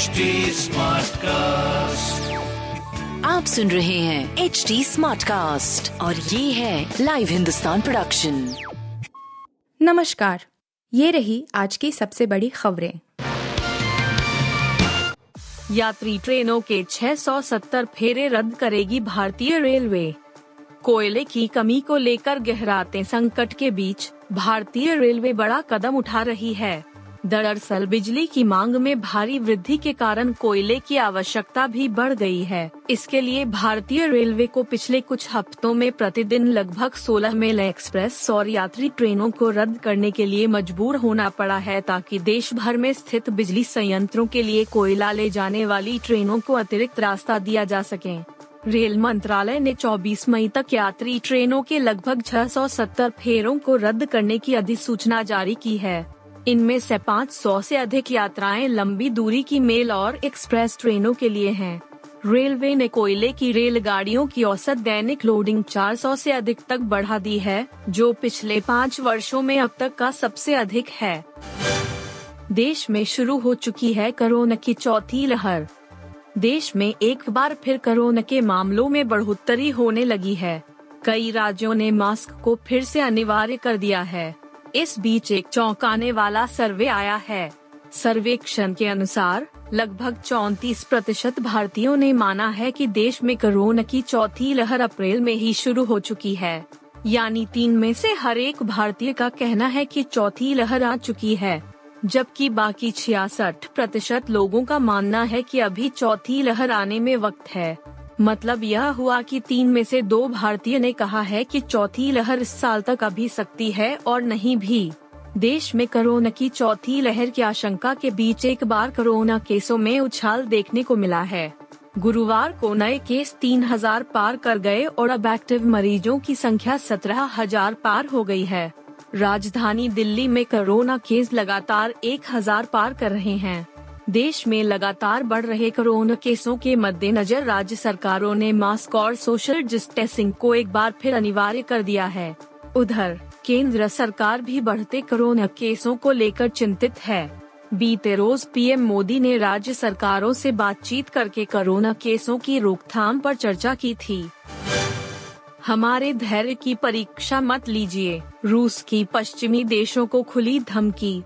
HD cast आप सुन रहे हैं एच डी स्मार्ट कास्ट और ये है लाइव हिंदुस्तान प्रोडक्शन नमस्कार ये रही आज की सबसे बड़ी खबरें। यात्री ट्रेनों के 670 फेरे रद्द करेगी भारतीय रेलवे। कोयले की कमी को लेकर गहराते संकट के बीच भारतीय रेलवे बड़ा कदम उठा रही है। दरअसल बिजली की मांग में भारी वृद्धि के कारण कोयले की आवश्यकता भी बढ़ गई है। इसके लिए भारतीय रेलवे को पिछले कुछ हफ्तों में प्रतिदिन लगभग 16 मेल एक्सप्रेस और यात्री ट्रेनों को रद्द करने के लिए मजबूर होना पड़ा है ताकि देश भर में स्थित बिजली संयंत्रों के लिए कोयला ले जाने वाली ट्रेनों को अतिरिक्त रास्ता दिया जा सके। रेल मंत्रालय ने 24 मई तक यात्री ट्रेनों के लगभग 670 फेरों को रद्द करने की अधिसूचना जारी की है। इनमें से 500 से अधिक यात्राएँ लंबी दूरी की मेल और एक्सप्रेस ट्रेनों के लिए हैं। रेलवे ने कोयले की रेलगाड़ियों की औसत दैनिक लोडिंग 400 से अधिक तक बढ़ा दी है, जो पिछले पाँच वर्षों में अब तक का सबसे अधिक है। देश में शुरू हो चुकी है कोरोना की चौथी लहर। देश में एक बार फिर कोरोना के मामलों में बढ़ोतरी होने लगी है। कई राज्यों ने मास्क को फिर से अनिवार्य कर दिया है। इस बीच एक चौंकाने वाला सर्वे आया है। सर्वेक्षण के अनुसार, लगभग 34 प्रतिशत भारतीयों ने माना है कि देश में कोरोना की चौथी लहर अप्रैल में ही शुरू हो चुकी है। यानी तीन में से हर एक भारतीय का कहना है कि चौथी लहर आ चुकी है। जबकि बाकी छियासठ प्रतिशत लोगों का मानना है कि अभी चौथी लहर आने में वक्त है। मतलब यह हुआ कि तीन में से दो भारतीय ने कहा है कि चौथी लहर इस साल तक अभी सकती है और नहीं भी। देश में कोरोना की चौथी लहर की आशंका के बीच एक बार कोरोना केसों में उछाल देखने को मिला है। गुरुवार को नए केस तीन हज़ार पार कर गए और अब एक्टिव मरीजों की संख्या सत्रह हज़ार पार हो गई है। राजधानी दिल्ली में कोरोना केस लगातार एक हज़ार पार कर रहे हैं। देश में लगातार बढ़ रहे कोरोना केसों के मद्देनजर राज्य सरकारों ने मास्क और सोशल डिस्टेंसिंग को एक बार फिर अनिवार्य कर दिया है। उधर, केंद्र सरकार भी बढ़ते कोरोना केसों को लेकर चिंतित है। बीते रोज पीएम मोदी ने राज्य सरकारों से बातचीत करके कोरोना केसों की रोकथाम पर चर्चा की थी। हमारे धैर्य की परीक्षा मत लीजिए। रूस की पश्चिमी देशों को खुली धमकी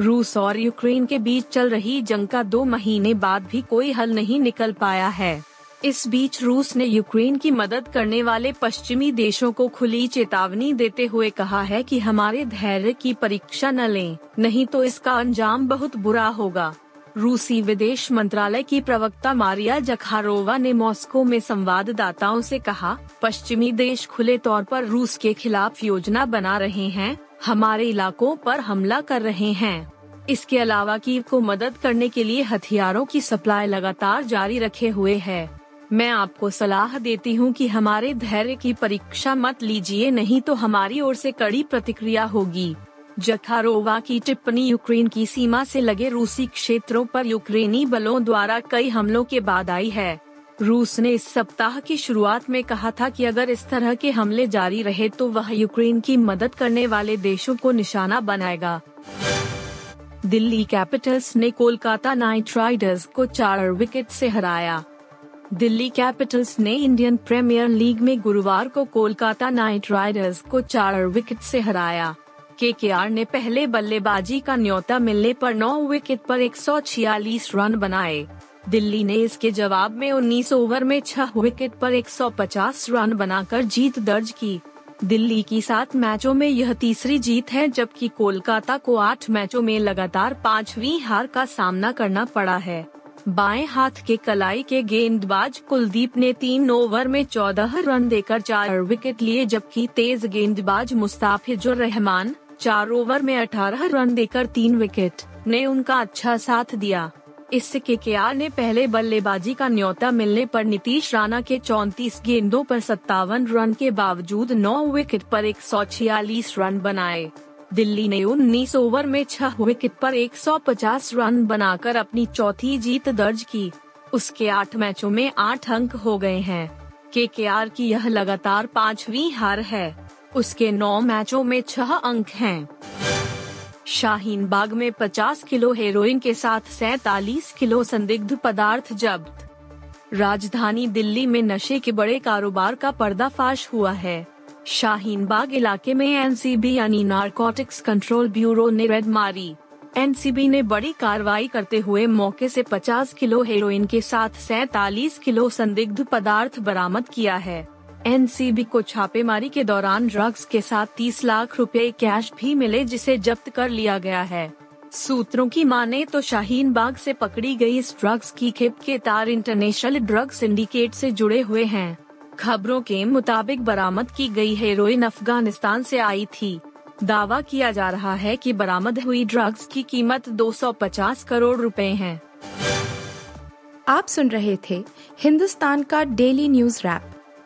रूस और यूक्रेन के बीच चल रही जंग का दो महीने बाद भी कोई हल नहीं निकल पाया है। इस बीच रूस ने यूक्रेन की मदद करने वाले पश्चिमी देशों को खुली चेतावनी देते हुए कहा है कि हमारे धैर्य की परीक्षा न लें, नहीं तो इसका अंजाम बहुत बुरा होगा। रूसी विदेश मंत्रालय की प्रवक्ता मारिया जखारोवा ने मॉस्को में संवाददाताओं से कहा पश्चिमी देश खुले तौर पर रूस के खिलाफ योजना बना रहे हैं हमारे इलाकों पर हमला कर रहे हैं। इसके अलावा कीव को मदद करने के लिए हथियारों की सप्लाई लगातार जारी रखे हुए है। मैं आपको सलाह देती हूँ कि हमारे धैर्य की परीक्षा मत लीजिए, नहीं तो हमारी ओर से कड़ी प्रतिक्रिया होगी। जखारोवा की टिप्पणी यूक्रेन की सीमा से लगे रूसी क्षेत्रों पर यूक्रेनी बलों द्वारा कई हमलों के बाद आई है। रूस ने इस सप्ताह की शुरुआत में कहा था कि अगर इस तरह के हमले जारी रहे तो वह यूक्रेन की मदद करने वाले देशों को निशाना बनाएगा। दिल्ली कैपिटल्स ने कोलकाता नाइट राइडर्स को चार विकेट से हराया। दिल्ली कैपिटल्स ने इंडियन प्रीमियर लीग में गुरुवार को कोलकाता नाइट राइडर्स को चार विकेट से हराया। के ने पहले बल्लेबाजी का न्योता मिलने पर नौ विकेट पर 146 रन बनाए। दिल्ली ने इसके जवाब में 19 ओवर में छह विकेट पर 150 रन बनाकर जीत दर्ज की। दिल्ली की सात मैचों में यह तीसरी जीत है, जबकि कोलकाता को आठ मैचों में लगातार पांचवी हार का सामना करना पड़ा है। बाएँ हाथ के कलाई के गेंदबाज कुलदीप ने तीन ओवर में चौदह रन देकर चार विकेट लिए, जबकि तेज गेंदबाज मुस्ताफिजुर रहमान चार ओवर में 18 रन देकर तीन विकेट ने उनका अच्छा साथ दिया। इससे के ने पहले बल्लेबाजी का न्योता मिलने पर नीतीश राणा के 34 गेंदों पर सत्तावन रन के बावजूद 9 विकेट पर एक सौ छियालीस रन बनाए। दिल्ली ने 19 ओवर में छह विकेट पर 150 रन बनाकर अपनी चौथी जीत दर्ज की। उसके आठ मैचों में आठ अंक हो गए हैं। के की यह लगातार पांचवी हार है। उसके नौ मैचों में छह अंक हैं। शाहीन बाग में 50 किलो हेरोइन के साथ सैतालीस किलो संदिग्ध पदार्थ जब्त। राजधानी दिल्ली में नशे के बड़े कारोबार का पर्दाफाश हुआ है। शाहीन बाग इलाके में एनसीबी यानी नारकोटिक्स कंट्रोल ब्यूरो ने रेड मारी। एनसीबी ने बड़ी कार्रवाई करते हुए मौके से 50 किलो हेरोइन के साथ सैतालीस किलो संदिग्ध पदार्थ बरामद किया है। एनसीबी को छापेमारी के दौरान ड्रग्स के साथ 30 लाख रुपए कैश भी मिले जिसे जब्त कर लिया गया है। सूत्रों की माने तो शाहीन बाग से पकड़ी गई इस ड्रग्स की खेप के तार इंटरनेशनल ड्रग सिंडिकेट से जुड़े हुए हैं। खबरों के मुताबिक बरामद की गई हेरोइन अफ़गानिस्तान से आई थी। दावा किया जा रहा है कि बरामद हुई ड्रग्स की कीमत 250 करोड़ रुपए है। आप सुन रहे थे हिंदुस्तान का डेली न्यूज़ रैप।